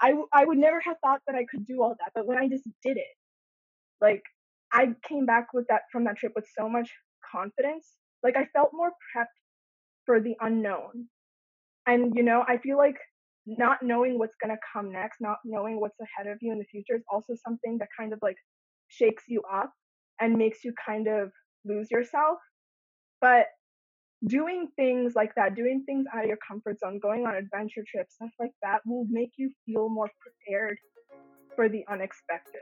I, I would never have thought that I could do all that. But when I just did it, like I came back with that from that trip with so much confidence. Like I felt more prepped for the unknown. And you know, I feel like not knowing what's going to come next, not knowing what's ahead of you in the future is also something that kind of like shakes you up and makes you kind of lose yourself. But doing things like that, doing things out of your comfort zone, going on adventure trips, stuff like that will make you feel more prepared for the unexpected.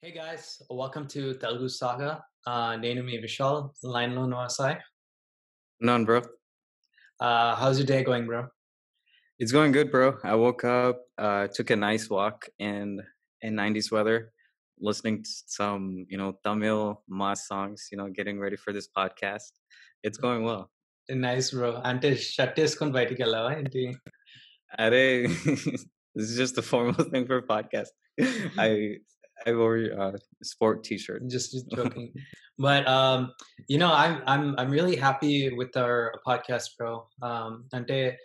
Hey guys, welcome to Telugu Saga. Uh, Nenu Vishal, Line Lo Noasai. None, bro. Uh, how's your day going, bro? It's going good, bro. I woke up, uh, took a nice walk in in 90s weather, listening to some, you know, Tamil mass songs, you know, getting ready for this podcast. It's going well. Nice bro అంటే shirt వేసుకొని బయటికి వెళ్ళావా ఏంటి Are this is just a formal thing for a podcast. I I wore a sport T-shirt. Just, just joking, but um, you know, I'm I'm I'm really happy with our podcast, bro. Um, ante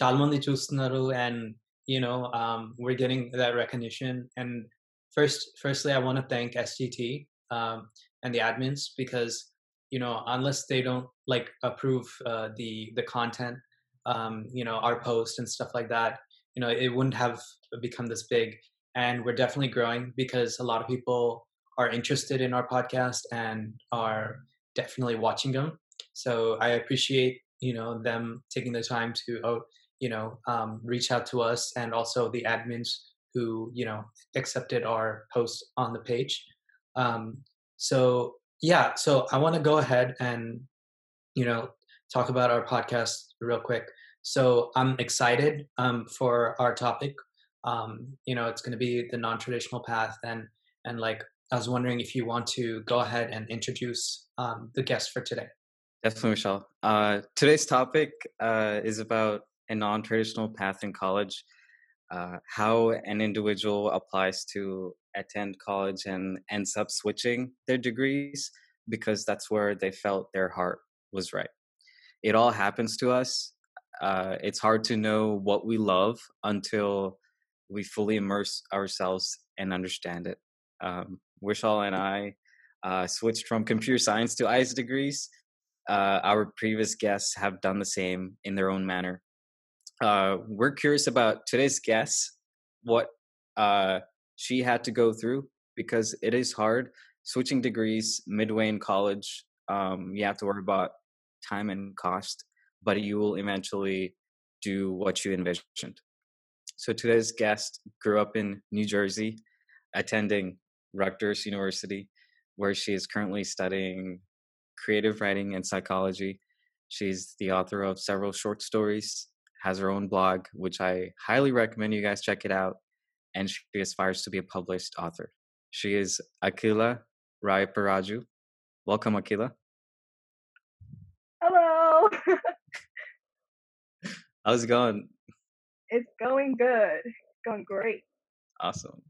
chalmandi chustunaru, and you know, um, we're getting that recognition. And first, firstly, I want to thank SGT um, and the admins because you know, unless they don't like approve uh, the the content, um, you know, our post and stuff like that, you know, it wouldn't have become this big and we're definitely growing because a lot of people are interested in our podcast and are definitely watching them. So I appreciate you know them taking the time to oh, you know um, reach out to us and also the admins who you know accepted our post on the page. Um, so yeah, so I want to go ahead and you know talk about our podcast real quick. So I'm excited um, for our topic. Um, you know, it's going to be the non-traditional path, and and like I was wondering if you want to go ahead and introduce um, the guest for today. Definitely, Vishal. Uh, today's topic uh, is about a non-traditional path in college, uh, how an individual applies to attend college and ends up switching their degrees because that's where they felt their heart was right. It all happens to us. Uh, it's hard to know what we love until we fully immerse ourselves and understand it. Um, Vishal and I uh, switched from computer science to IS degrees. Uh, our previous guests have done the same in their own manner. Uh, we're curious about today's guest, what uh, she had to go through, because it is hard switching degrees midway in college. Um, you have to worry about time and cost, but you will eventually do what you envisioned. So today's guest grew up in New Jersey, attending Rutgers University, where she is currently studying creative writing and psychology. She's the author of several short stories, has her own blog, which I highly recommend you guys check it out, and she aspires to be a published author. She is Akila Rai Paraju. Welcome, Akila. Hello. How's it going? It's going good. It's going great. Awesome.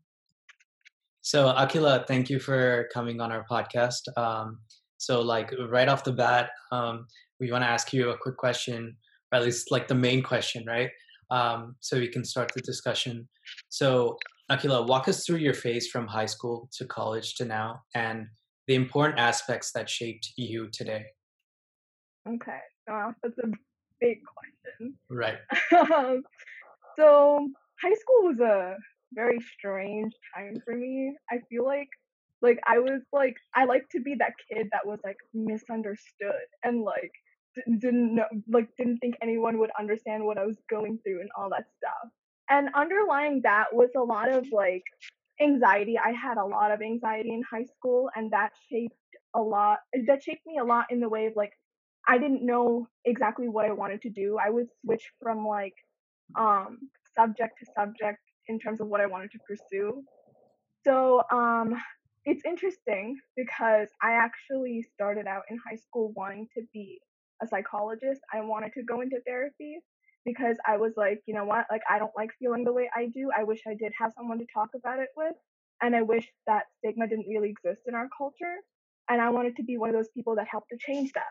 So Akila, thank you for coming on our podcast. Um, so like right off the bat, um, we want to ask you a quick question, or at least like the main question, right? Um, so we can start the discussion. So Akila, walk us through your phase from high school to college to now, and the important aspects that shaped you today. Okay. Uh, that's a big question. Right. Um, so high school was a very strange time for me. I feel like like I was like I like to be that kid that was like misunderstood and like d- didn't know like didn't think anyone would understand what I was going through and all that stuff. And underlying that was a lot of like anxiety. I had a lot of anxiety in high school and that shaped a lot that shaped me a lot in the way of like I didn't know exactly what I wanted to do. I would switch from like um, subject to subject in terms of what I wanted to pursue. So um, it's interesting because I actually started out in high school wanting to be a psychologist. I wanted to go into therapy, because I was like, you know what? Like, I don't like feeling the way I do. I wish I did have someone to talk about it with. And I wish that stigma didn't really exist in our culture. And I wanted to be one of those people that helped to change that.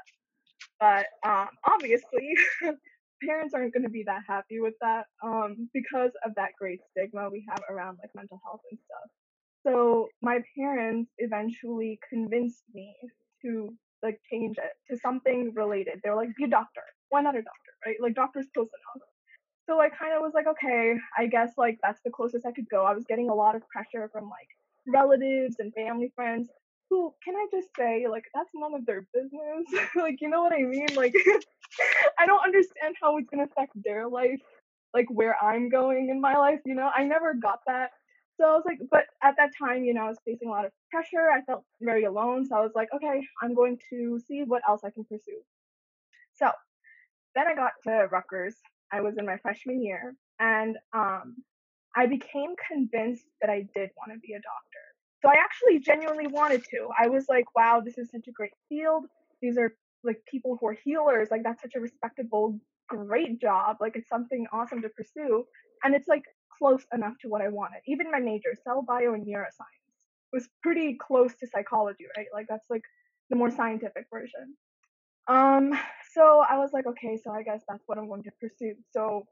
But um, obviously, parents aren't going to be that happy with that um, because of that great stigma we have around like mental health and stuff. So my parents eventually convinced me to like change it to something related. They were like, be a doctor. Why not a doctor? Right? Like doctor's close enough. So I kind of was like, okay, I guess like that's the closest I could go. I was getting a lot of pressure from like relatives and family friends who can I just say, like, that's none of their business. like, you know what I mean? Like, I don't understand how it's gonna affect their life, like where I'm going in my life, you know? I never got that. So I was like, but at that time, you know, I was facing a lot of pressure. I felt very alone. So I was like, okay, I'm going to see what else I can pursue. So then I got to Rutgers. I was in my freshman year and um, I became convinced that I did want to be a doctor. So I actually genuinely wanted to. I was like, wow, this is such a great field. These are like people who are healers. Like that's such a respectable, great job. Like it's something awesome to pursue. And it's like close enough to what I wanted. Even my major, cell bio and neuroscience, was pretty close to psychology, right? Like that's like the more scientific version. Um, so I was like, okay, so I guess that's what I'm going to pursue. So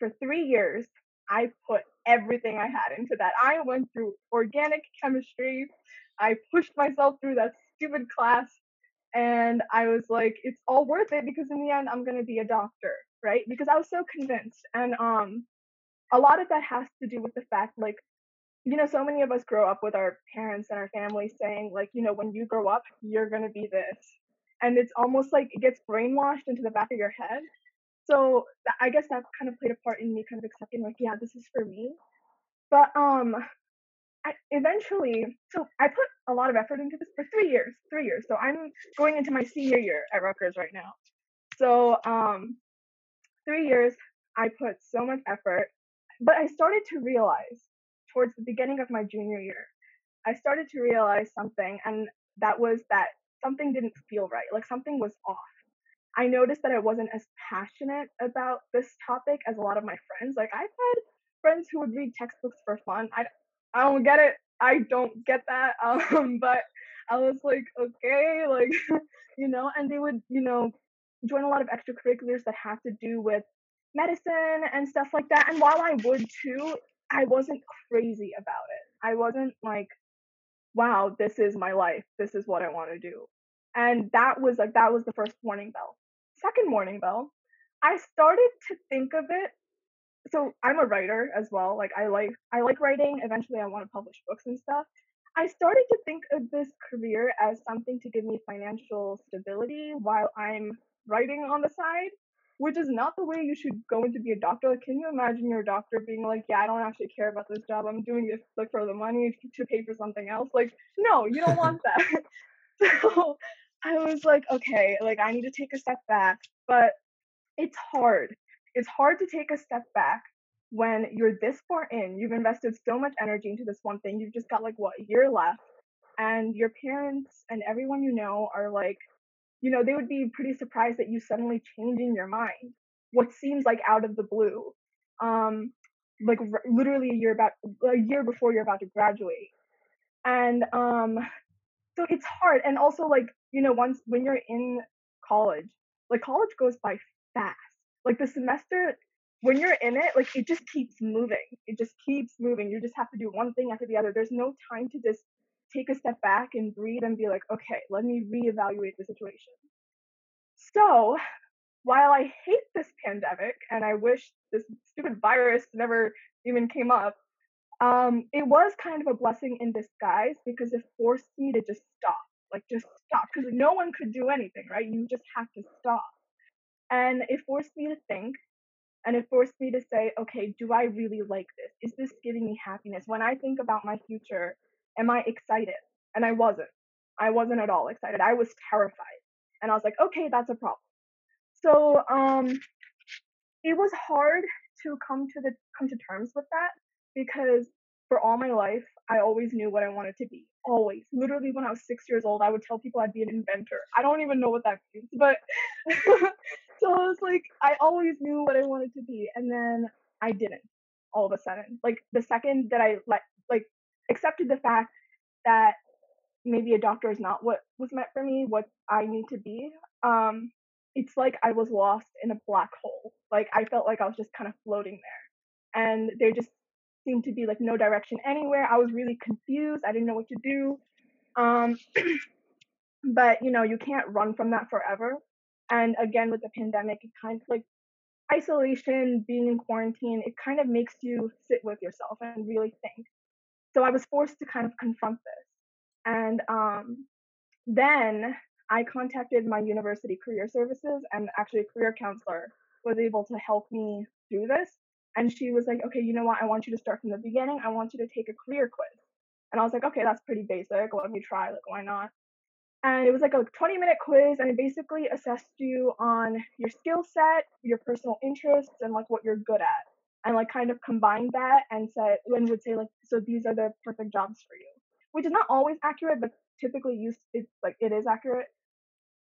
for three years, I put everything I had into that. I went through organic chemistry. I pushed myself through that stupid class and I was like, it's all worth it because in the end I'm gonna be a doctor, right? Because I was so convinced. And um a lot of that has to do with the fact like you know so many of us grow up with our parents and our families saying like you know when you grow up you're going to be this and it's almost like it gets brainwashed into the back of your head so i guess that kind of played a part in me kind of accepting like yeah this is for me but um I, eventually so i put a lot of effort into this for three years three years so i'm going into my senior year at rutgers right now so um three years i put so much effort but I started to realize towards the beginning of my junior year, I started to realize something, and that was that something didn't feel right. Like something was off. I noticed that I wasn't as passionate about this topic as a lot of my friends. Like I've had friends who would read textbooks for fun. I, I don't get it. I don't get that. Um, but I was like, okay, like, you know, and they would, you know, join a lot of extracurriculars that have to do with medicine and stuff like that. And while I would too, I wasn't crazy about it. I wasn't like, wow, this is my life. This is what I want to do. And that was like, that was the first warning bell. Second morning bell, I started to think of it. So I'm a writer as well. Like I like I like writing. Eventually I want to publish books and stuff. I started to think of this career as something to give me financial stability while I'm writing on the side which is not the way you should go into be a doctor. Like, can you imagine your doctor being like, "Yeah, I don't actually care about this job. I'm doing this like for the money to pay for something else." Like, no, you don't want that. so I was like, okay, like I need to take a step back, but it's hard. It's hard to take a step back when you're this far in. You've invested so much energy into this one thing. You've just got like what a year left, and your parents and everyone you know are like you know, they would be pretty surprised that you suddenly changing your mind. What seems like out of the blue, um, like r- literally a year about a year before you're about to graduate, and um, so it's hard. And also, like you know, once when you're in college, like college goes by fast. Like the semester, when you're in it, like it just keeps moving. It just keeps moving. You just have to do one thing after the other. There's no time to just take a step back and breathe and be like, okay, let me reevaluate the situation. So, while I hate this pandemic and I wish this stupid virus never even came up, um, it was kind of a blessing in disguise because it forced me to just stop, like just stop, because no one could do anything, right? You just have to stop. And it forced me to think and it forced me to say, okay, do I really like this? Is this giving me happiness? When I think about my future, am I excited? And I wasn't. I wasn't at all excited. I was terrified. And I was like, okay, that's a problem. So um it was hard to come to the come to terms with that because for all my life I always knew what I wanted to be. Always. Literally when I was six years old, I would tell people I'd be an inventor. I don't even know what that means, but so I was like, I always knew what I wanted to be, and then I didn't. All of a sudden, like the second that I like, like accepted the fact that maybe a doctor is not what was meant for me, what I need to be. Um, it's like I was lost in a black hole. Like I felt like I was just kind of floating there, and there just seemed to be like no direction anywhere. I was really confused. I didn't know what to do. Um, but you know, you can't run from that forever. And again, with the pandemic, it kind of like isolation, being in quarantine, it kind of makes you sit with yourself and really think. So I was forced to kind of confront this. And um, then I contacted my university career services, and actually, a career counselor was able to help me do this. And she was like, okay, you know what? I want you to start from the beginning. I want you to take a career quiz. And I was like, okay, that's pretty basic. Let me try. Like, why not? and it was like a 20 minute quiz and it basically assessed you on your skill set your personal interests and like what you're good at and like kind of combined that and said and would say like so these are the perfect jobs for you which is not always accurate but typically used it's like it is accurate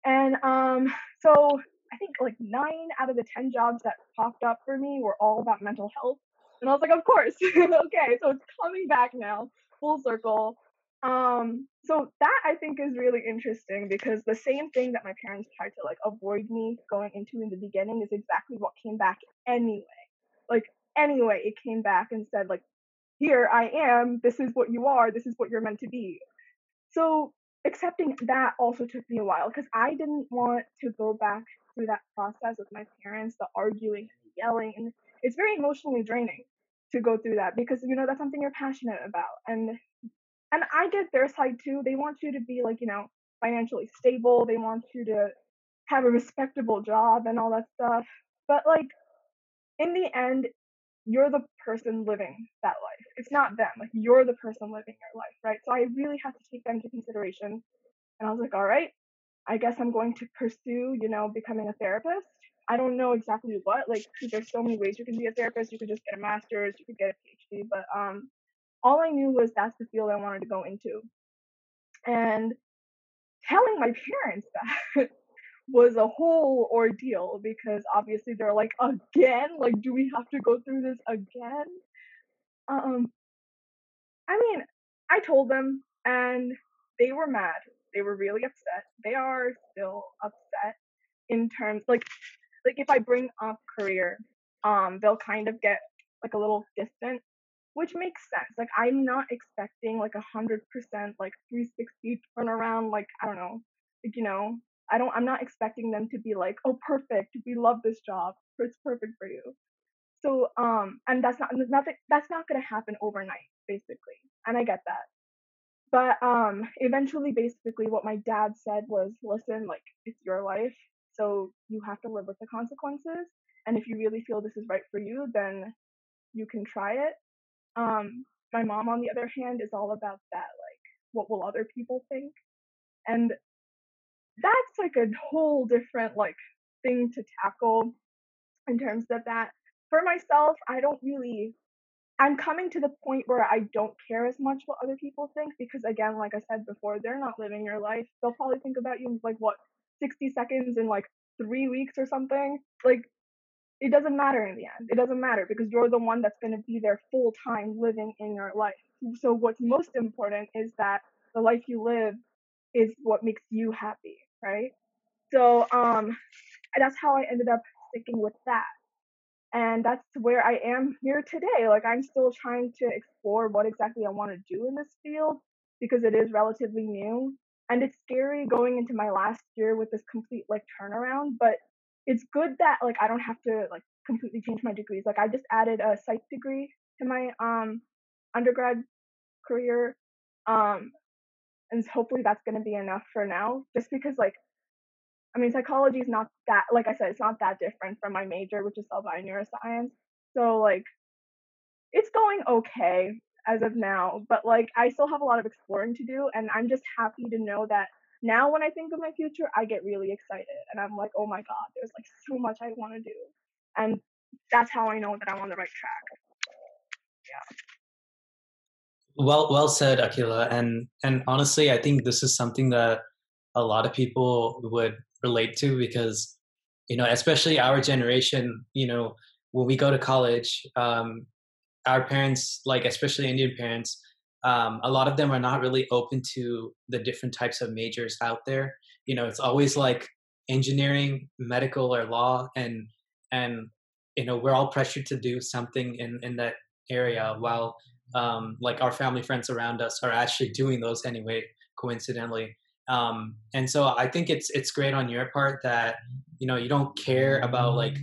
and um so i think like nine out of the ten jobs that popped up for me were all about mental health. And i was like of course. Okay so it's coming back now full circle. Um, so that I think is really interesting because the same thing that my parents tried to like avoid me going into in the beginning is exactly what came back anyway. Like anyway, it came back and said like, here I am, this is what you are, this is what you're meant to be. So accepting that also took me a while because I didn't want to go back through that process with my parents, the arguing and yelling, and it's very emotionally draining to go through that because you know that's something you're passionate about and and I get their side too. They want you to be like, you know, financially stable. They want you to have a respectable job and all that stuff. But like in the end, you're the person living that life. It's not them. Like you're the person living your life, right? So I really have to take that into consideration. And I was like, all right, I guess I'm going to pursue, you know, becoming a therapist. I don't know exactly what. Like there's so many ways you can be a therapist. You could just get a master's, you could get a PhD, but um all I knew was that's the field I wanted to go into. And telling my parents that was a whole ordeal because obviously they're like, again? Like, do we have to go through this again? Um, I mean, I told them and they were mad. They were really upset. They are still upset in terms like like if I bring up career, um, they'll kind of get like a little distant which makes sense. Like I'm not expecting like a hundred percent like 360 turnaround. Like I don't know, like, you know, I don't. I'm not expecting them to be like, oh, perfect. We love this job. It's perfect for you. So um, and that's not nothing. That's not gonna happen overnight, basically. And I get that. But um, eventually, basically, what my dad said was, listen, like it's your life, so you have to live with the consequences. And if you really feel this is right for you, then you can try it um, my mom, on the other hand, is all about that, like, what will other people think? And that's like a whole different like thing to tackle in terms of that. For myself, I don't really I'm coming to the point where I don't care as much what other people think because again, like I said before, they're not living your life. They'll probably think about you like what 60 seconds in like 3 weeks or something. Like it doesn't matter in the end. It doesn't matter because you're the one that's going to be there full time living in your life. So what's most important is that the life you live is what makes you happy, right? So um that's how I ended up sticking with that. And that's where I am here today. Like I'm still trying to explore what exactly I want to do in this field because it is relatively new and it's scary going into my last year with this complete like turnaround, but it's good that like I don't have to like completely change my degrees. Like I just added a psych degree to my um undergrad career. Um and hopefully that's gonna be enough for now. Just because like I mean psychology is not that like I said, it's not that different from my major, which is cell bio neuroscience. So like it's going okay as of now, but like I still have a lot of exploring to do and I'm just happy to know that now when I think of my future, I get really excited and I'm like, oh my God, there's like so much I want to do. And that's how I know that I'm on the right track. Yeah. Well, well said, Akila. And and honestly, I think this is something that a lot of people would relate to because you know, especially our generation, you know, when we go to college, um, our parents, like especially Indian parents, um, a lot of them are not really open to the different types of majors out there. You know, it's always like engineering, medical, or law, and and you know we're all pressured to do something in in that area while um, like our family friends around us are actually doing those anyway coincidentally um, and so i think it's it's great on your part that you know you don't care about like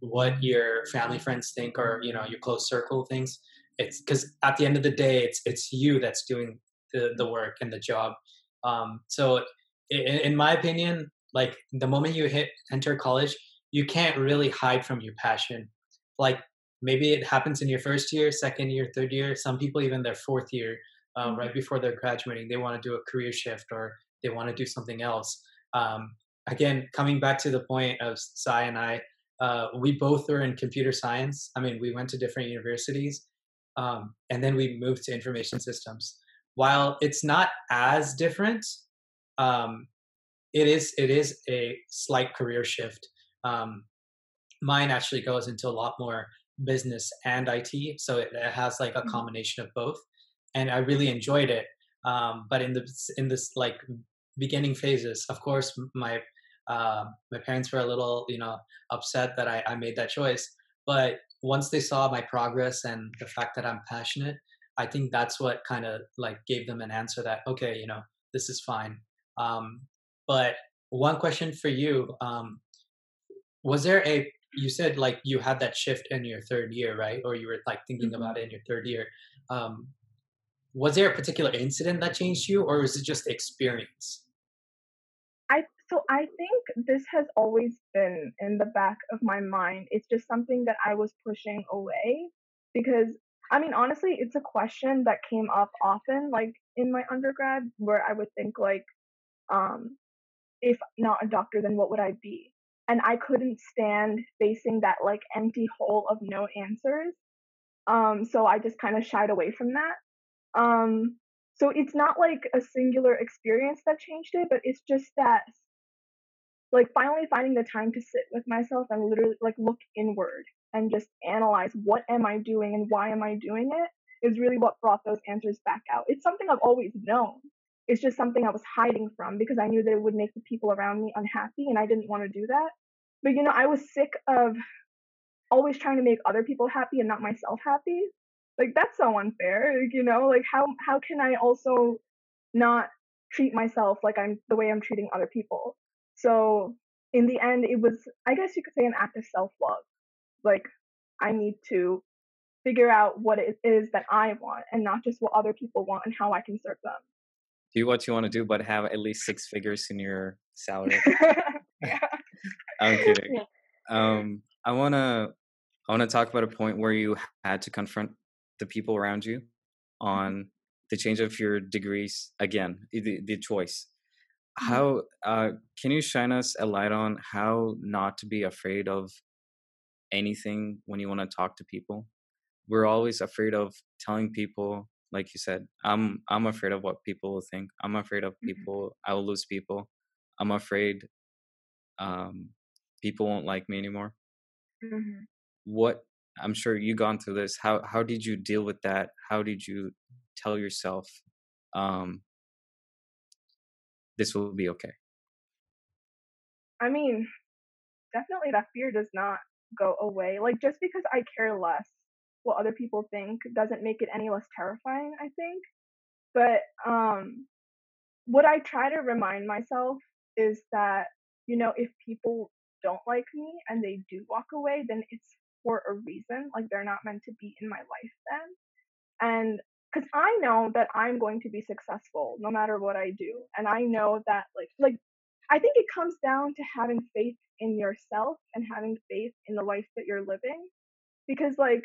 what your family friends think or you know your close circle things it's because at the end of the day it's it's you that's doing the the work and the job. Um, so in, in my opinion like the moment you hit enter college you can't really hide from your passion. Like maybe it happens in your first year second year third year some people even their fourth year mm-hmm. right before they're graduating they want to do a career shift or they want to do something else um, again coming back to the point of sai and i uh, we both were in computer science i mean we went to different universities um, and then we moved to information systems while it's not as different um, it is it is a slight career shift um, mine actually goes into a lot more business and IT, so it, it has like a mm-hmm. combination of both, and I really enjoyed it. Um, but in the in this like beginning phases, of course, my uh, my parents were a little you know upset that I, I made that choice. But once they saw my progress and the fact that I'm passionate, I think that's what kind of like gave them an answer that okay, you know, this is fine. Um, but one question for you: um, Was there a you said like you had that shift in your third year, right? Or you were like thinking mm-hmm. about it in your third year. Um, was there a particular incident that changed you, or was it just experience? I so I think this has always been in the back of my mind. It's just something that I was pushing away because I mean honestly, it's a question that came up often, like in my undergrad, where I would think like, um, if not a doctor, then what would I be? and I couldn't stand facing that like empty hole of no answers. Um, so I just kind of shied away from that. Um, so it's not like a singular experience that changed it, but it's just that like finally finding the time to sit with myself and literally like look inward and just analyze what am I doing and why am I doing it is really what brought those answers back out. It's something I've always known. It's just something I was hiding from because I knew that it would make the people around me unhappy and I didn't want to do that. But you know, I was sick of always trying to make other people happy and not myself happy. Like that's so unfair. Like, you know, like how how can I also not treat myself like I'm the way I'm treating other people? So in the end it was I guess you could say an act of self love. Like I need to figure out what it is that I want and not just what other people want and how I can serve them do what you want to do, but have at least six figures in your salary. I'm kidding. Um, I wanna I wanna talk about a point where you had to confront the people around you mm-hmm. on the change of your degrees again, the, the choice. Mm-hmm. How uh, can you shine us a light on how not to be afraid of anything when you want to talk to people? We're always afraid of telling people like you said i'm i'm afraid of what people will think i'm afraid of mm-hmm. people i will lose people i'm afraid um people won't like me anymore mm-hmm. what i'm sure you've gone through this how how did you deal with that how did you tell yourself um this will be okay i mean definitely that fear does not go away like just because i care less what other people think doesn't make it any less terrifying, I think. But um, what I try to remind myself is that, you know, if people don't like me and they do walk away, then it's for a reason. Like they're not meant to be in my life then. And because I know that I'm going to be successful no matter what I do. And I know that, like, like, I think it comes down to having faith in yourself and having faith in the life that you're living. Because, like,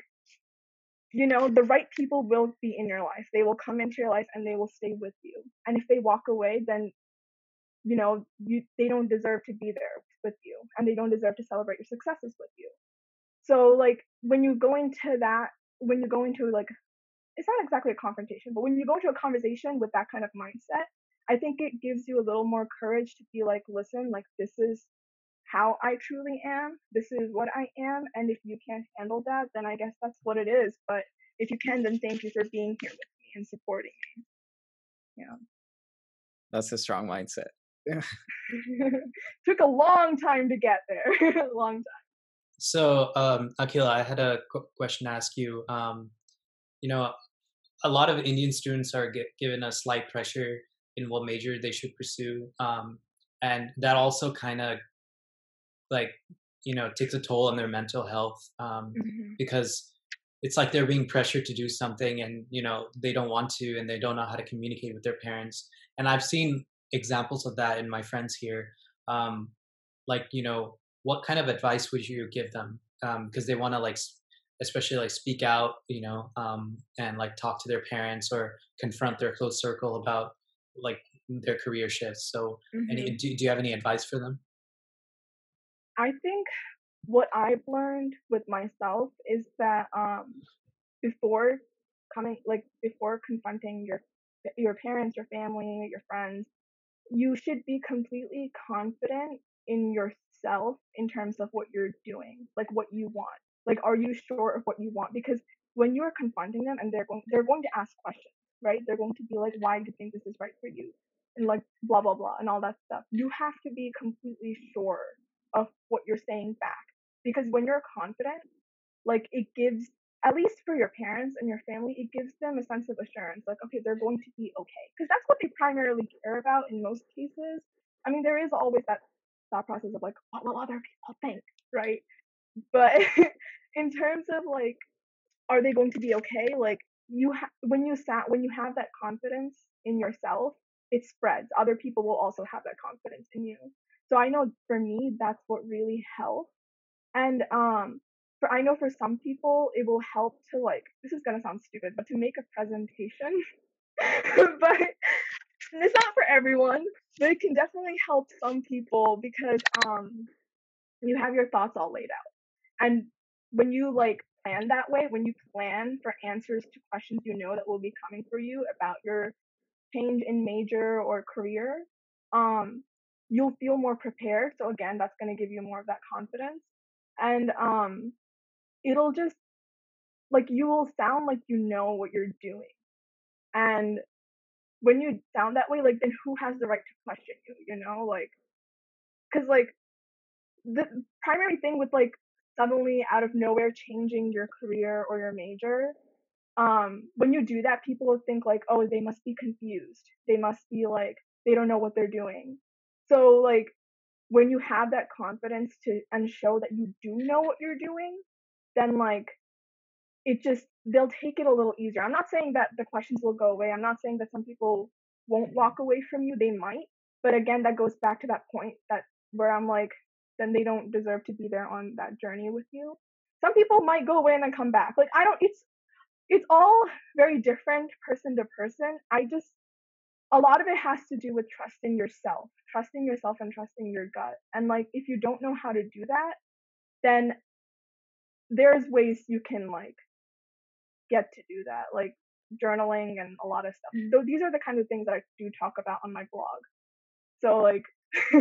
you know, the right people will be in your life. They will come into your life and they will stay with you. And if they walk away, then, you know, you they don't deserve to be there with you and they don't deserve to celebrate your successes with you. So like when you go into that, when you go into like, it's not exactly a confrontation, but when you go into a conversation with that kind of mindset, I think it gives you a little more courage to be like, listen, like this is how I truly am. This is what I am. And if you can't handle that, then I guess that's what it is. But if you can, then thank you for being here with me and supporting me. Yeah. That's a strong mindset. Took a long time to get there. long time. So, um, Akila, I had a question to ask you. Um, you know, a lot of Indian students are get, given a slight pressure in what major they should pursue, um, and that also kind of like you know takes a toll on their mental health um, mm-hmm. because it's like they're being pressured to do something and you know they don't want to and they don't know how to communicate with their parents and i've seen examples of that in my friends here um, like you know what kind of advice would you give them? Because um, they want to like especially like speak out you know um, and like talk to their parents or confront their close circle about like their career shifts. So mm-hmm. any do, do you have any advice for them? I think what I've learned with myself is that um, before coming, like before confronting your your parents, your family, your friends, you should be completely confident in yourself in terms of what you're doing, like what you want. Like, are you sure of what you want? Because when you are confronting them and they're going, they're going to ask questions, right? They're going to be like, why do you think this is right for you? And like, blah, blah, blah, and all that stuff. You have to be completely sure of what you're saying back. Because when you're confident, like it gives, at least for your parents and your family, it gives them a sense of assurance. Like, okay, they're going to be okay. Because that's what they primarily care about in most cases. I mean, there is always that thought process of like, what will other people think, right? But in terms of like, are they going to be okay? Like, you have when you sat when you have that confidence in yourself, it spreads. Other people will also have that confidence in you. So I know for me, that's what really helps. And um, for I know for some people, it will help to like. This is gonna sound stupid, but to make a presentation. but it's not for everyone. But it can definitely help some people because um, you have your thoughts all laid out, and when you like plan that way, when you plan for answers to questions you know that will be coming for you about your change in major or career, um, you'll feel more prepared. So again, that's going to give you more of that confidence. And um it'll just like you will sound like you know what you're doing. And when you sound that way, like then who has the right to question you, you know? Like cuz like the primary thing with like suddenly out of nowhere changing your career or your major um when you do that people will think like oh they must be confused they must be like they don't know what they're doing so like when you have that confidence to and show that you do know what you're doing, then like it just they'll take it a little easier. I'm not saying that the questions will go away. I'm not saying that some people won't mm-hmm. walk away from you. They might. But again, that goes back to that point that where I'm like, then they don't deserve to be there on that journey with you. Some people might go away and then come back. Like I don't it's it's all very different person to person. I just a lot of it has to do with trusting yourself, trusting yourself and trusting your gut. And like if you don't know how to do that, then there's ways you can like get to do that, like journaling and a lot of stuff. So these are the kind of things that I do talk about on my blog. So like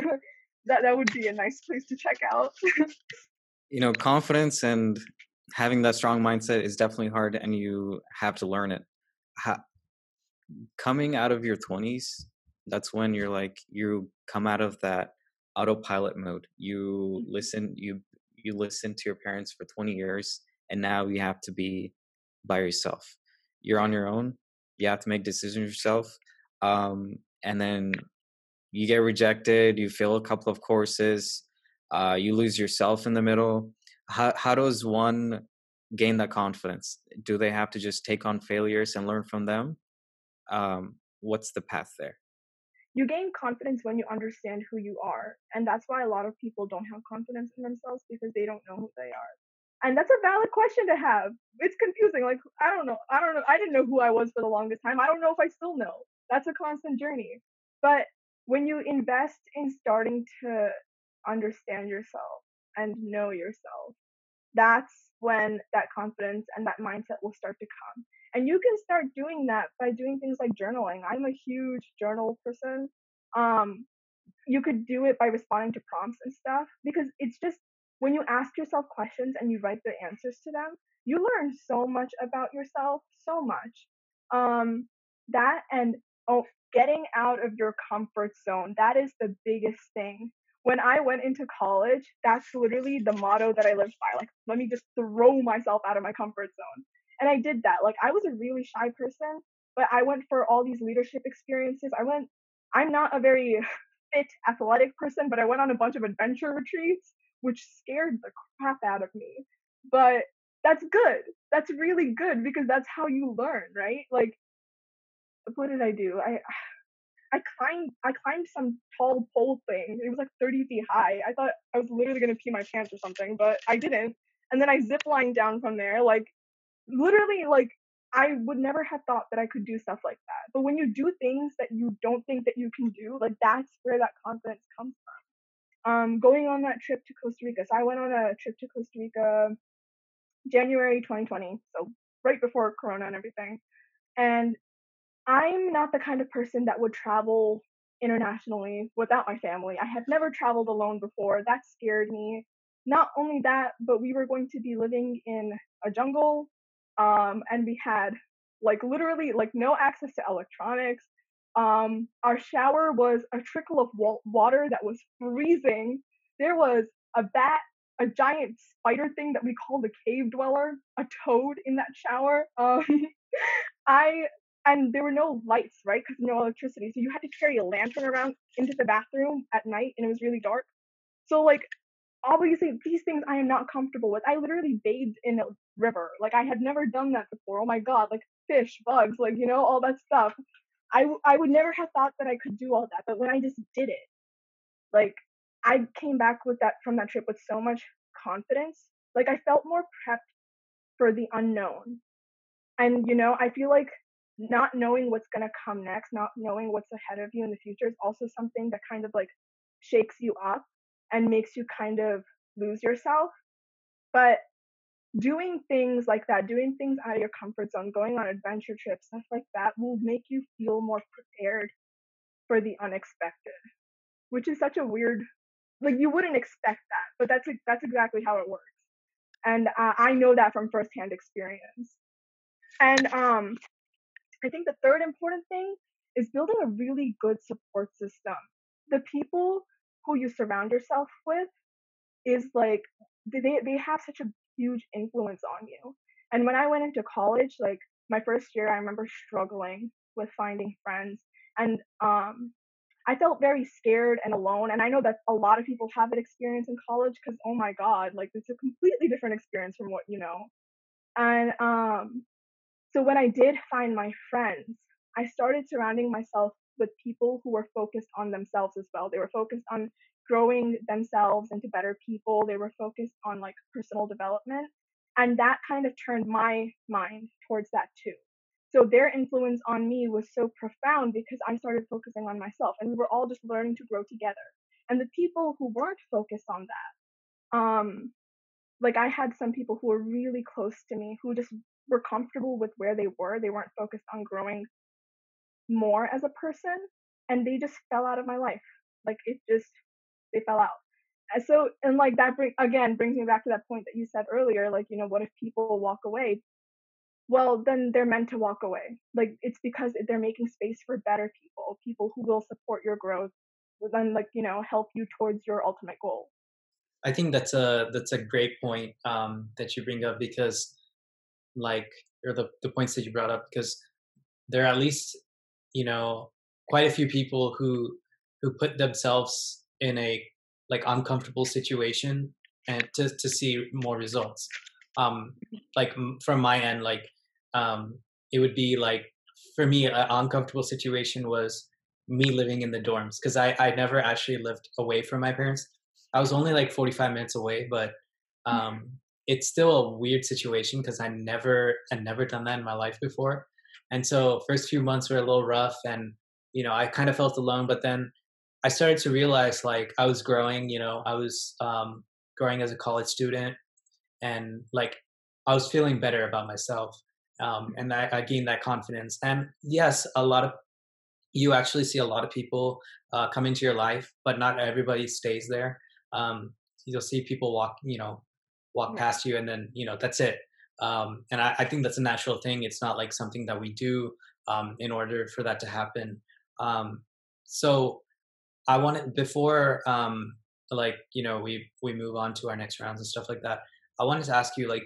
that that would be a nice place to check out. you know, confidence and having that strong mindset is definitely hard and you have to learn it. How, coming out of your 20s that's when you're like you come out of that autopilot mode you mm-hmm. listen you you listen to your parents for 20 years and now you have to be by yourself you're on your own you have to make decisions yourself um, and then you get rejected you fail a couple of courses uh, you lose yourself in the middle how, how does one gain that confidence do they have to just take on failures and learn from them um, what's the path there? You gain confidence when you understand who you are. And that's why a lot of people don't have confidence in themselves because they don't know who they are. And that's a valid question to have. It's confusing. Like, I don't know. I don't know. I didn't know who I was for the longest time. I don't know if I still know. That's a constant journey. But when you invest in starting to understand yourself and know yourself, that's when that confidence and that mindset will start to come. And you can start doing that by doing things like journaling. I'm a huge journal person. Um, you could do it by responding to prompts and stuff because it's just when you ask yourself questions and you write the answers to them, you learn so much about yourself, so much. Um, that and oh, getting out of your comfort zone, that is the biggest thing. When I went into college, that's literally the motto that I lived by. Like, let me just throw myself out of my comfort zone. And I did that. Like, I was a really shy person, but I went for all these leadership experiences. I went, I'm not a very fit athletic person, but I went on a bunch of adventure retreats, which scared the crap out of me. But that's good. That's really good because that's how you learn, right? Like, what did I do? I I climbed I climbed some tall pole thing. It was like 30 feet high. I thought I was literally gonna pee my pants or something, but I didn't. And then I zip lined down from there. Like literally, like I would never have thought that I could do stuff like that. But when you do things that you don't think that you can do, like that's where that confidence comes from. Um, going on that trip to Costa Rica. So I went on a trip to Costa Rica January 2020, so right before Corona and everything. And I'm not the kind of person that would travel internationally without my family. I had never traveled alone before. That scared me. Not only that, but we were going to be living in a jungle, um, and we had like literally like no access to electronics. Um, our shower was a trickle of wa- water that was freezing. There was a bat a giant spider thing that we called a cave dweller, a toad in that shower. Um, I and there were no lights, right? Because no electricity, so you had to carry a lantern around into the bathroom at night, and it was really dark. So like, obviously, these things I am not comfortable with. I literally bathed in a river, like I had never done that before. Oh my god, like fish, bugs, like you know all that stuff. I I would never have thought that I could do all that, but when I just did it, like I came back with that from that trip with so much confidence. Like I felt more prepped for the unknown. And you know, I feel like not knowing what's going to come next, not knowing what's ahead of you in the future is also something that kind of like shakes you up and makes you kind of lose yourself. But doing things like that, doing things out of your comfort zone, going on adventure trips, stuff like that will make you feel more prepared for the unexpected, which is such a weird like you wouldn't expect that, but that's like that's exactly how it works, and uh, I know that from firsthand experience. And um, I think the third important thing is building a really good support system. The people who you surround yourself with is like they they have such a huge influence on you. And when I went into college, like my first year, I remember struggling with finding friends. And um, I felt very scared and alone. And I know that a lot of people have that experience in college because, oh my God, like it's a completely different experience from what you know. And um, so when I did find my friends, I started surrounding myself with people who were focused on themselves as well. They were focused on growing themselves into better people. They were focused on like personal development. And that kind of turned my mind towards that too. So their influence on me was so profound because I started focusing on myself and we were all just learning to grow together. And the people who weren't focused on that, um, like I had some people who were really close to me who just were comfortable with where they were. They weren't focused on growing more as a person and they just fell out of my life. Like it just, they fell out. And so, and like that bring, again brings me back to that point that you said earlier, like, you know, what if people walk away? well then they're meant to walk away like it's because they're making space for better people people who will support your growth then like you know help you towards your ultimate goal i think that's a that's a great point um, that you bring up because like or the, the points that you brought up because there are at least you know quite a few people who who put themselves in a like uncomfortable situation and to to see more results um like from my end like um, it would be like for me an uncomfortable situation was me living in the dorms because I I never actually lived away from my parents. I was only like 45 minutes away, but um, mm-hmm. it's still a weird situation because I never I never done that in my life before, and so first few months were a little rough, and you know I kind of felt alone. But then I started to realize like I was growing. You know I was um, growing as a college student, and like I was feeling better about myself um, and I, I gained that confidence. And yes, a lot of you actually see a lot of people uh, come into your life, but not everybody stays there. Um, you'll see people walk, you know, walk yeah. past you, and then you know that's it. Um, and I, I, think that's a natural thing. It's not like something that we do um, in order for that to happen. Um, so I wanted before, um, like you know, we we move on to our next rounds and stuff like that. I wanted to ask you, like,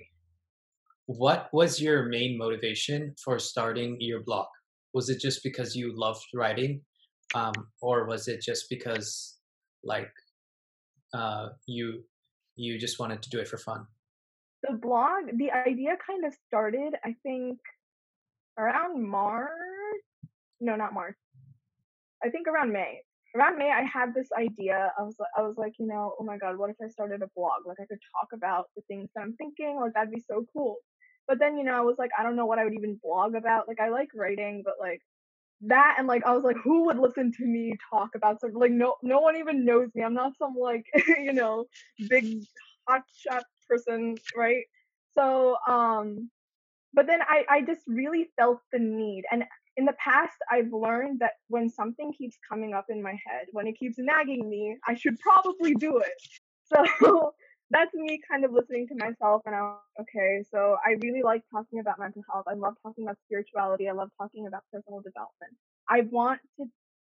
what was your main motivation for starting your blog? Was it just because you loved writing, um, or was it just because, like, uh, you you just wanted to do it for fun? The blog, the idea kind of started, I think, around March. No, not March. I think around May. Around May, I had this idea. I was, I was like, you know, oh my god, what if I started a blog? Like, I could talk about the things that I'm thinking. Like, that'd be so cool. But then, you know, I was like, I don't know what I would even blog about. Like, I like writing, but like that and like I was like, who would listen to me talk about something? Like, no, no one even knows me. I'm not some like, you know, big hotshot person, right? So, um, but then I, I just really felt the need. And in the past, I've learned that when something keeps coming up in my head, when it keeps nagging me, I should probably do it. So that's me kind of listening to myself and I'm okay, so I really like talking about mental health. I love talking about spirituality. I love talking about personal development. I want to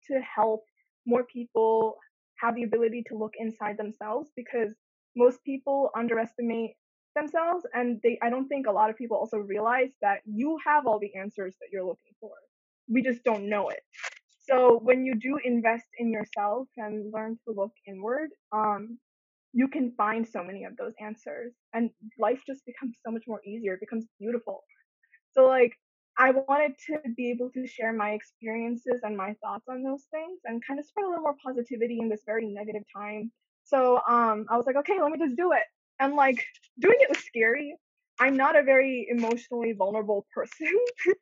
to help more people have the ability to look inside themselves because most people underestimate themselves and they I don't think a lot of people also realize that you have all the answers that you're looking for. We just don't know it. So when you do invest in yourself and learn to look inward, um, you can find so many of those answers and life just becomes so much more easier it becomes beautiful. So like i wanted to be able to share my experiences and my thoughts on those things and kind of spread a little more positivity in this very negative time. So um i was like okay let me just do it. And like doing it was scary. I'm not a very emotionally vulnerable person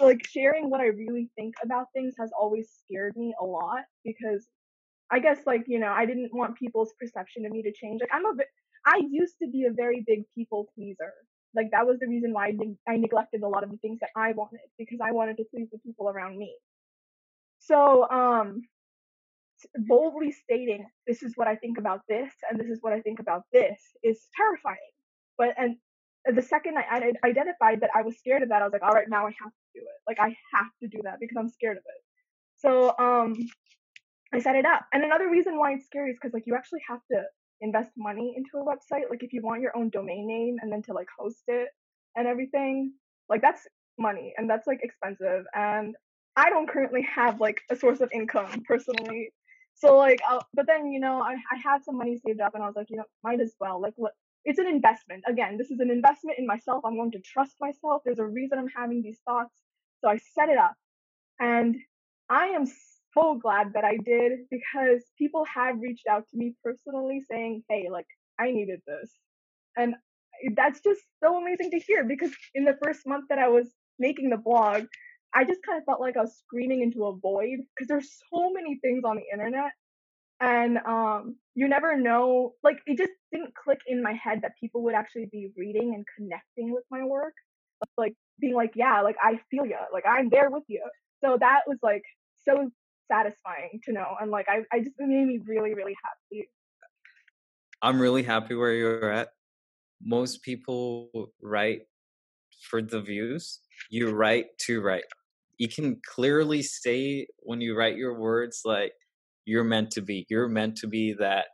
like sharing what i really think about things has always scared me a lot because I guess like you know I didn't want people's perception of me to change. Like I'm a I used to be a very big people pleaser. Like that was the reason why I, ne- I neglected a lot of the things that I wanted because I wanted to please the people around me. So um, boldly stating this is what I think about this and this is what I think about this is terrifying. But and the second I identified that I was scared of that, I was like, all right, now I have to do it. Like I have to do that because I'm scared of it. So um, I set it up. And another reason why it's scary is because like you actually have to invest money into a website. Like if you want your own domain name and then to like host it and everything, like that's money and that's like expensive. And I don't currently have like a source of income personally. So like, I'll, but then you know I I had some money saved up and I was like, you know, might as well like what. It's an investment. Again, this is an investment in myself. I'm going to trust myself. There's a reason I'm having these thoughts. So I set it up. And I am so glad that I did because people have reached out to me personally saying, hey, like, I needed this. And that's just so amazing to hear because in the first month that I was making the blog, I just kind of felt like I was screaming into a void because there's so many things on the internet and um you never know like it just didn't click in my head that people would actually be reading and connecting with my work like being like yeah like i feel you like i'm there with you so that was like so satisfying to know. And like I, I just it made me really, really happy. I'm really happy where you're at. Most people write for the views. You write to write. You can clearly say when you write your words like you're meant to be. You're meant to be that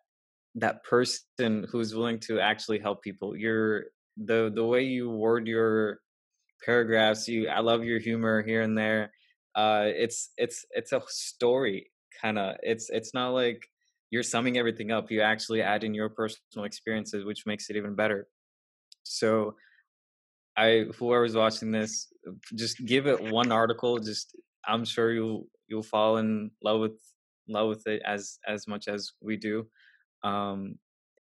that person who's willing to actually help people. You're the the way you word your paragraphs. You I love your humor here and there uh it's it's it's a story kind of it's it's not like you're summing everything up you actually add in your personal experiences which makes it even better so i whoever's watching this just give it one article just i'm sure you'll you'll fall in love with love with it as as much as we do um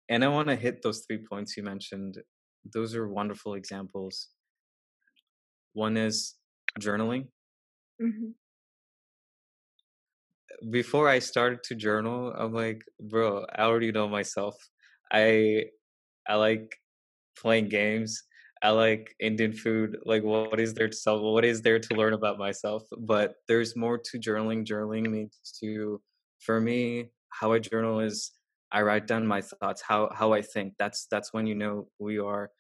and i want to hit those three points you mentioned those are wonderful examples one is journaling Mm-hmm. Before I started to journal, I'm like, bro, I already know myself. I I like playing games. I like Indian food. Like, what is there to sell? What is there to learn about myself? But there's more to journaling. Journaling means to, for me, how I journal is I write down my thoughts, how how I think. That's that's when you know who you are,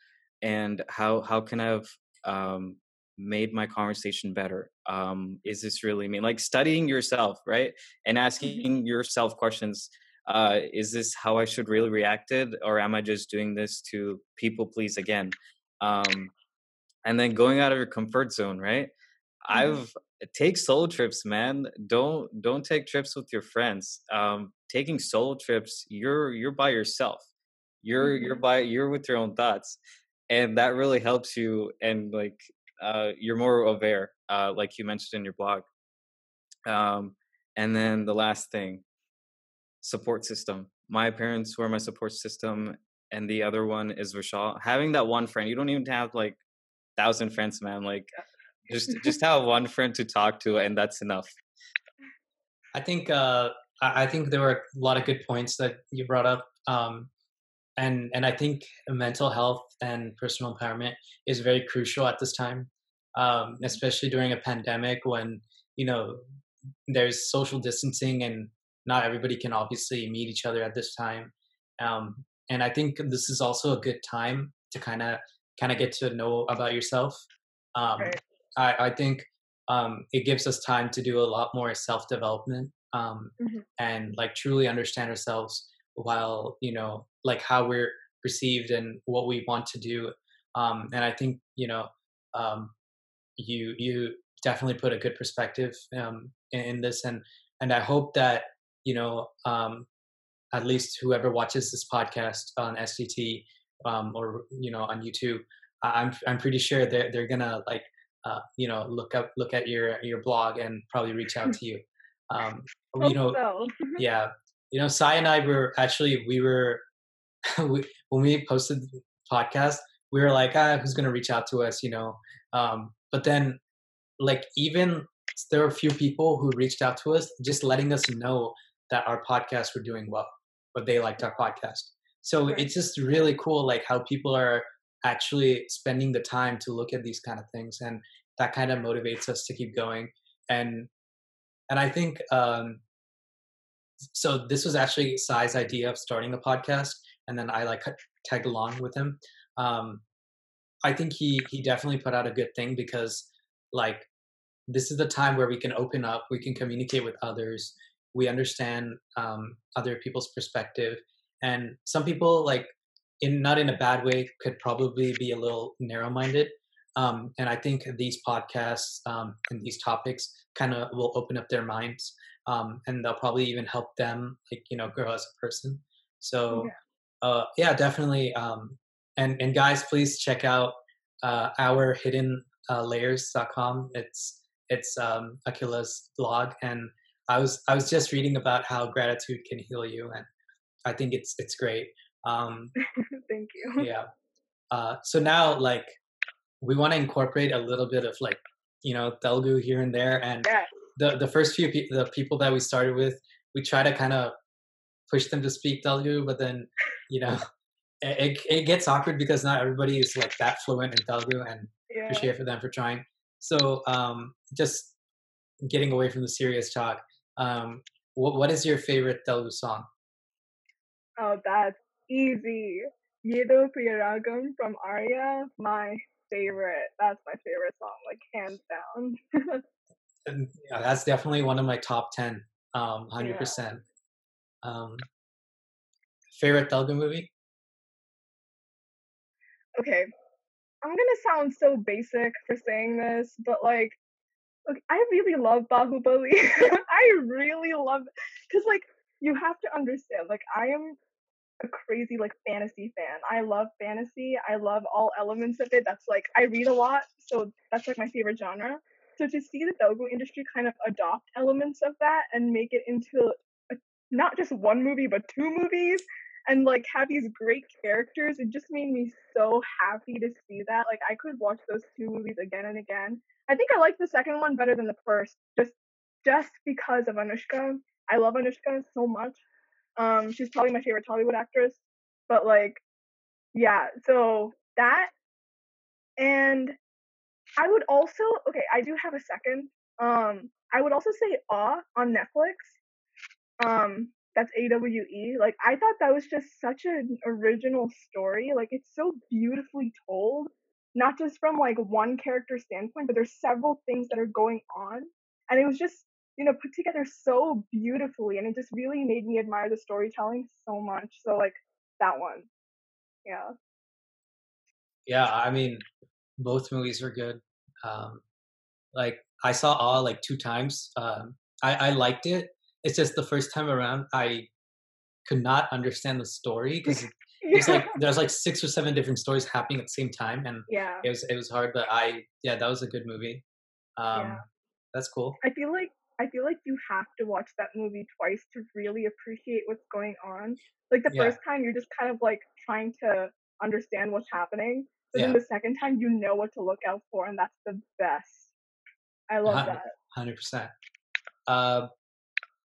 and how how can I have um, made my conversation better? Um, is this really me? Like studying yourself, right, and mm-hmm. asking yourself questions. Uh, is this how I should really reacted, or am I just doing this to people please again? Um, and then going out of your comfort zone, right? Mm-hmm. I've take solo trips, man. Don't don't take trips with your friends. Um, taking solo trips, you're you're by yourself. You're mm-hmm. you're by you're with your own thoughts, and that really helps you. And like uh, you're more aware, uh, like you mentioned in your blog. Um, and then the last thing, support system. My parents were my support system, and the other one is Vishal. Having that one friend, you don't even have like thousand friends, man. Like just just have one friend to talk to, and that's enough. I think uh, I think there were a lot of good points that you brought up, um, and and I think mental health and personal empowerment is very crucial at this time, um, especially during a pandemic when you know there's social distancing and not everybody can obviously meet each other at this time. Um, and I think this is also a good time to kind of kind of get to know about yourself. Um, right. I, I think um, it gives us time to do a lot more self development um, mm-hmm. and like truly understand ourselves while you know like how we're perceived and what we want to do. Um, and I think you know um, you you definitely put a good perspective um, in, in, this, and and I hope that you know um, at least whoever watches this podcast on SDT or you know on YouTube, I'm I'm pretty sure they're they're gonna like uh, you know look up look at your your blog and probably reach out to you. Um, you know so. yeah. You know sai and i were actually we were we, when we posted the podcast we were like ah who's going to reach out to us? you know? Um, but then like even there were a few people who reached out to us just letting us know that our podcasts were doing well but they liked our podcast. So right. it's just really cool like how people are actually spending the time to look at these kind of things and that kind of motivates us to keep going. And and i think um so this was actually Sai's idea of starting a podcast and then i like tagged along with him. Um i think he he definitely put out a good thing because like this is the time where we can open up we can communicate with others we understand um, other people's perspective and some people like in not in a bad way could probably be a little narrow minded um, and i think these podcasts um, and these topics kind of will open up their minds um, and they'll probably even help them like you know grow as a person. So yeah, uh, yeah definitely um, and and guys please check out uh, our hidden uh, layers.com it's it's um, Akila's blog and I was I was just reading about how gratitude can heal you and I think it's it's great um, Thank you. Yeah. Uh, so now, like, we want to incorporate a little bit of like, you know, Telugu here and there. And yeah. the the first few pe- the people that we started with, we try to kind of push them to speak Telugu, but then, you know, it, it gets awkward because not everybody is like that fluent in Telugu, and yeah. appreciate for them for trying. So, um, just getting away from the serious talk, um, what what is your favorite Telugu song? Oh, that's easy. Yedo Priyaragam from Arya, my favorite. That's my favorite song, like hands down. and yeah, that's definitely one of my top ten. Um, hundred yeah. percent. Um, favorite Telugu movie? Okay, I'm gonna sound so basic for saying this, but like, look, I really love Bahubali. I really love, cause like you have to understand, like I am a crazy like fantasy fan. I love fantasy. I love all elements of it. That's like I read a lot, so that's like my favorite genre. So to see the Telugu industry kind of adopt elements of that and make it into a, not just one movie but two movies and like have these great characters, it just made me so happy to see that. Like I could watch those two movies again and again. I think I like the second one better than the first, just just because of Anushka. I love Anushka so much. Um, she's probably my favorite Hollywood actress. But like, yeah, so that And I would also okay, I do have a second. Um, I would also say Awe on Netflix. Um, that's A W E. Like I thought that was just such an original story. Like it's so beautifully told, not just from like one character standpoint, but there's several things that are going on, and it was just you know put together so beautifully, and it just really made me admire the storytelling so much. So like that one, yeah. Yeah, I mean, both movies were good. Um, like I saw all like two times. Um, I I liked it. It's just the first time around I could not understand the story because it's like there's like six or seven different stories happening at the same time, and yeah, it was it was hard. But I yeah, that was a good movie. Um, Yeah. That's cool. I feel like I feel like you have to watch that movie twice to really appreciate what's going on. Like the Yeah. first time you're just kind of like trying to understand what's happening. But then the second time you know what to look out for and that's the best. I love Uh-huh. that. Hundred percent.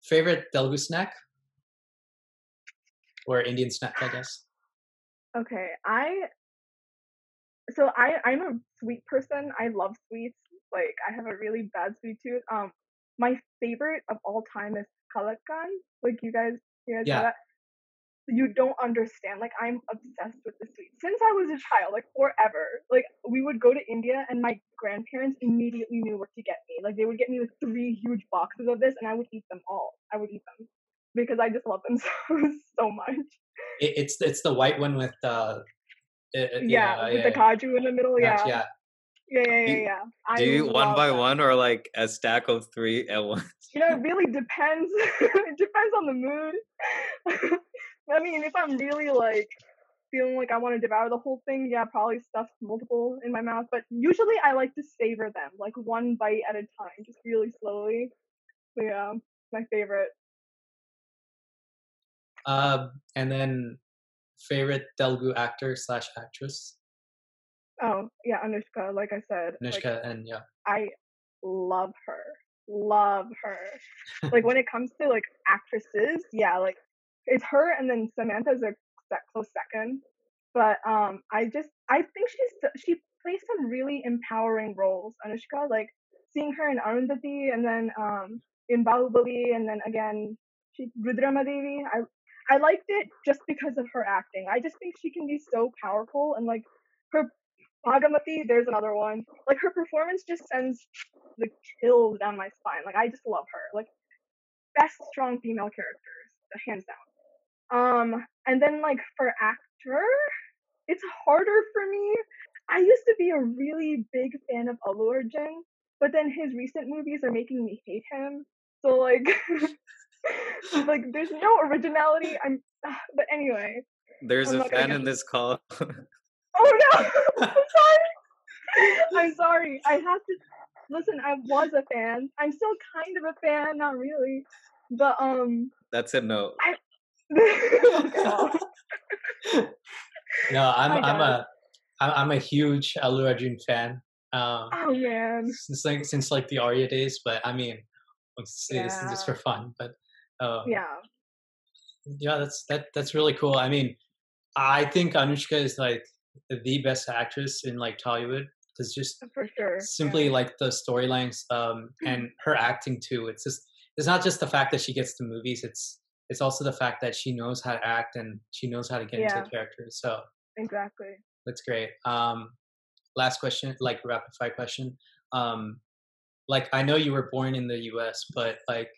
Favorite Telugu snack or Indian snack, I guess. Okay. I so I I'm a sweet person. I love sweets. Like I have a really bad sweet tooth. Um my favorite of all time is kalakan. Like you guys you guys know Yeah. that? You don't understand. Like I'm obsessed with the sweets. Since I was a child, like forever. Like we would go to India and my grandparents immediately knew what to get me. Like they would get me like three huge boxes of this and I would eat them all. I would eat them. Because I just love them so so much. It, it's it's the white one with uh, uh, uh, Yeah, with yeah, the kaju in the middle, yeah. yeah. Yeah, yeah, yeah, Do- yeah. I Do you one by one or like a stack of three at once? You know, it really depends. it depends on the mood. I mean, if I'm really like feeling like I want to devour the whole thing, yeah, probably stuff multiple in my mouth. But usually I like to savor them, like one bite at a time, just really slowly. So, yeah, my favorite. Um, and then favorite Telugu actor slash actress, Oh, yeah, Anushka, like I said. like, and yeah, I love her. Love her. like when it comes to like actresses, yeah, like it's her and then Samantha's a close second. But um I just I think she's she plays some really empowering roles, Anushka. Like seeing her in Arundhati and then um in Bahubali and then again she Rudramadevi. I I liked it just because of her acting. I just think she can be so powerful and like her Bhagamati, there's another one. Like her performance just sends the chills down my spine. Like I just love her. Like best strong female characters, hands down. Um, and then like for actor, it's harder for me. I used to be a really big fan of Allu Arjun, but then his recent movies are making me hate him. So like, like there's no originality. I'm, but anyway. There's I'm a fan in this call. Oh no! I'm sorry. I'm sorry. I have to listen. I was a fan. I'm still kind of a fan, not really, but um. That's a no. oh, no, I'm I'm a I'm I'm a huge Allu Arjun fan. Um, oh man. since like since like the Arya days, but I mean, it's, it's just Yeah. for fun. But uh, Yeah. yeah, that's that that's really cool. I mean, I think Anushka is like the best actress in like Tollywood because just For sure. simply like the storylines um and her acting too. It's just it's not just the fact that she gets the movies. It's it's also the fact that she knows how to act and she knows how to get into the characters. So Exactly. that's great. Um, last question, like rapid fire question. Um, like I know you were born in the U.S., but like,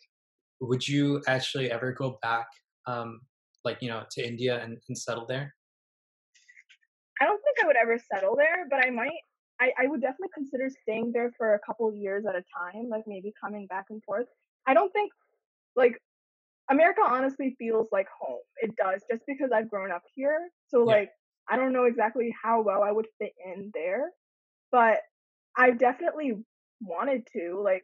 would you actually ever go back, um, like you know, to India and, and settle there? I don't think I would ever settle there, but I might. I, I would definitely consider staying there for a couple of years at a time, like maybe coming back and forth. I don't think, like, America honestly feels like home. It does, just because I've grown up here. So, Yeah. like, I don't know exactly how well I would fit in there, but I definitely wanted to. Like,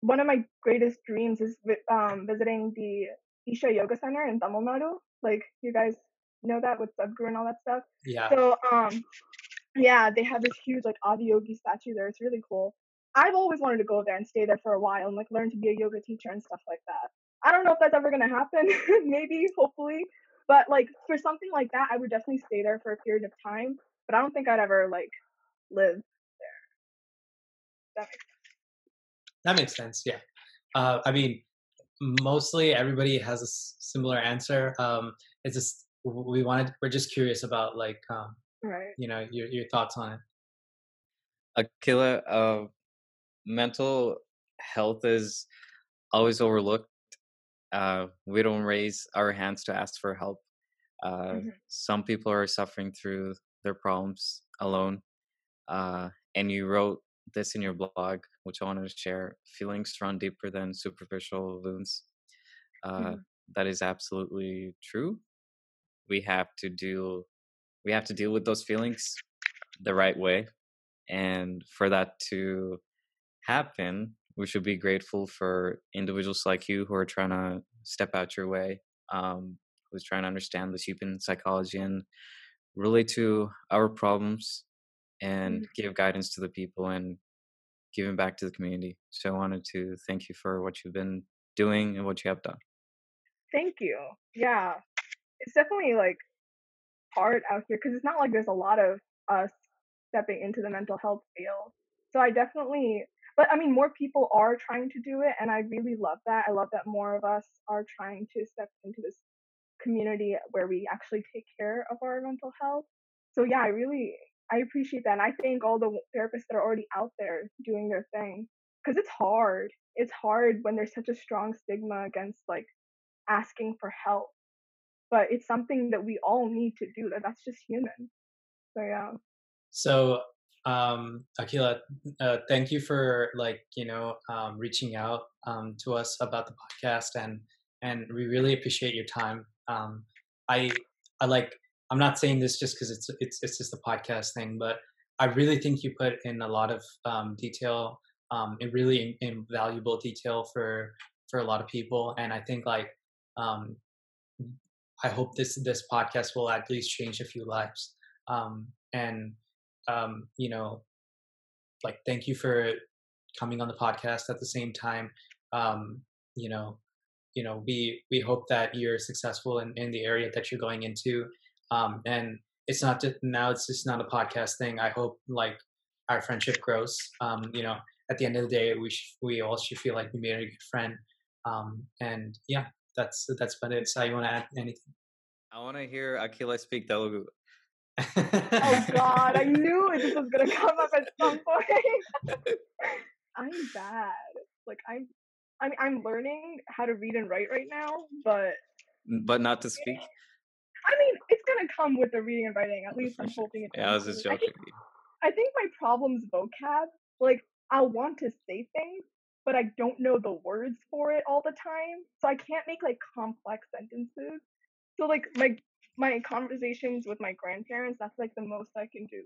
one of my greatest dreams is um, visiting the Isha Yoga Center in Tamil Nadu. Like, you guys know that with Sadhguru and all that stuff. Yeah, So um yeah, they have this huge like Adiyogi statue there. It's really cool. I've always wanted to go there and stay there for a while and like learn to be a yoga teacher and stuff like that. I don't know if that's ever gonna happen. Maybe, hopefully. But like for something like that, I would definitely stay there for a period of time. But I don't think I'd ever like live there. That makes sense. That makes sense. Yeah. Uh, I mean, mostly everybody has a similar answer. Um, it's just we wanted we're just curious about like um, right. You know your your thoughts on it. Akila, uh, mental health is always overlooked. Uh, we don't raise our hands to ask for help. Uh, mm-hmm. Some people are suffering through their problems alone. Uh, and you wrote this in your blog, which I wanted to share. Feelings run deeper than superficial wounds. Uh, mm-hmm. that is absolutely true. We have to deal. We have to deal with those feelings the right way, and for that to happen, we should be grateful for individuals like you who are trying to step out your way, um, who's trying to understand this human psychology and relate to our problems and mm-hmm. give guidance to the people and giving back to the community. So I wanted to thank you for what you've been doing and what you have done. Thank you. Yeah, it's definitely like hard out here because it's not like there's a lot of us stepping into the mental health field. So I definitely but I mean, more people are trying to do it, and I really love that. I love that more of us are trying to step into this community where we actually take care of our mental health. So yeah, I really I appreciate that, and I thank all the therapists that are already out there doing their thing because it's hard. It's hard when there's such a strong stigma against like asking for help, but it's something that we all need to do. That that's just human. So yeah. So um, Akila, uh, thank you for like you know um, reaching out um, to us about the podcast, and and we really appreciate your time. Um, I I like I'm not saying this just because it's it's it's just a podcast thing, but I really think you put in a lot of um, detail, um, really invaluable detail for for a lot of people, and I think like um, I hope this this podcast will at least change a few lives, um, and um, you know, like thank you for coming on the podcast at the same time. Um, you know, you know, we we hope that you're successful in, in the area that you're going into. Um, and it's not just now it's just not a podcast thing. I hope like our friendship grows. Um, you know, at the end of the day, we sh- we all should feel like we made a good friend. Um, and yeah, that's that's about it. So you want to add anything? I want to hear Akila speak Telugu oh God, I knew this was gonna come up at some point. I'm bad. Like I'm, I mean, I'm learning how to read and write right now, but but not to speak. I mean, it's gonna come with the reading and writing. At least I'm hoping it. Yeah, I was just joking. I think, I think my problem's vocab. Like I want to say things, but I don't know the words for it all the time, so I can't make like complex sentences. So like my my conversations with my grandparents, that's like the most I can do.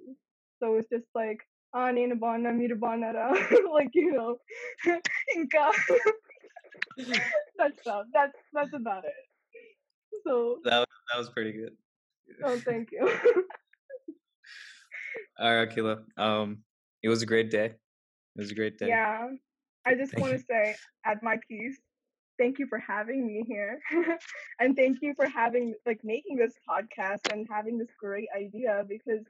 So it's just like, ah, nina bana, mira banara, like, you know, inka. that stuff. That's, that's about it. So. That was, that was pretty good. Oh, thank you. All right, Akila. Um, it was a great day. It was a great day. Yeah. I just want to say, at my piece, thank you for having me here. And thank you for having like making this podcast and having this great idea because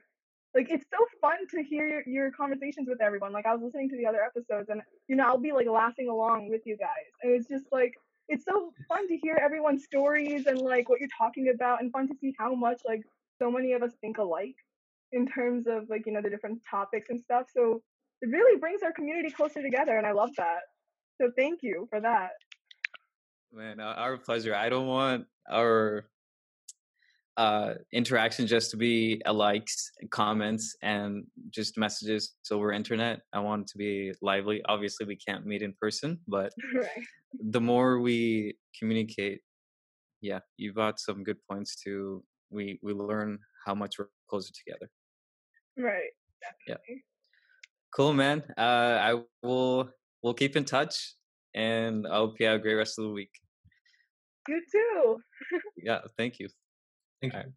like it's so fun to hear your, your conversations with everyone. Like i was listening to the other episodes and you know i'll be like laughing along with you guys. And it's just like it's so fun to hear everyone's stories and like what you're talking about and fun to see how much like so many of us think alike in terms of like you know the different topics and stuff. So it really brings our community closer together and i love that. So thank you for that Man, our pleasure. I don't want our uh, interaction just to be a likes, comments, and just messages over internet. I want it to be lively. Obviously, we can't meet in person, but right. the more we communicate, yeah, you've got some good points too. We we learn how much we're closer together. Right. Definitely. Yeah. Cool, man. Uh, I will. We'll keep in touch and I hope you have a great rest of the week. You too. yeah, thank you. Thank you.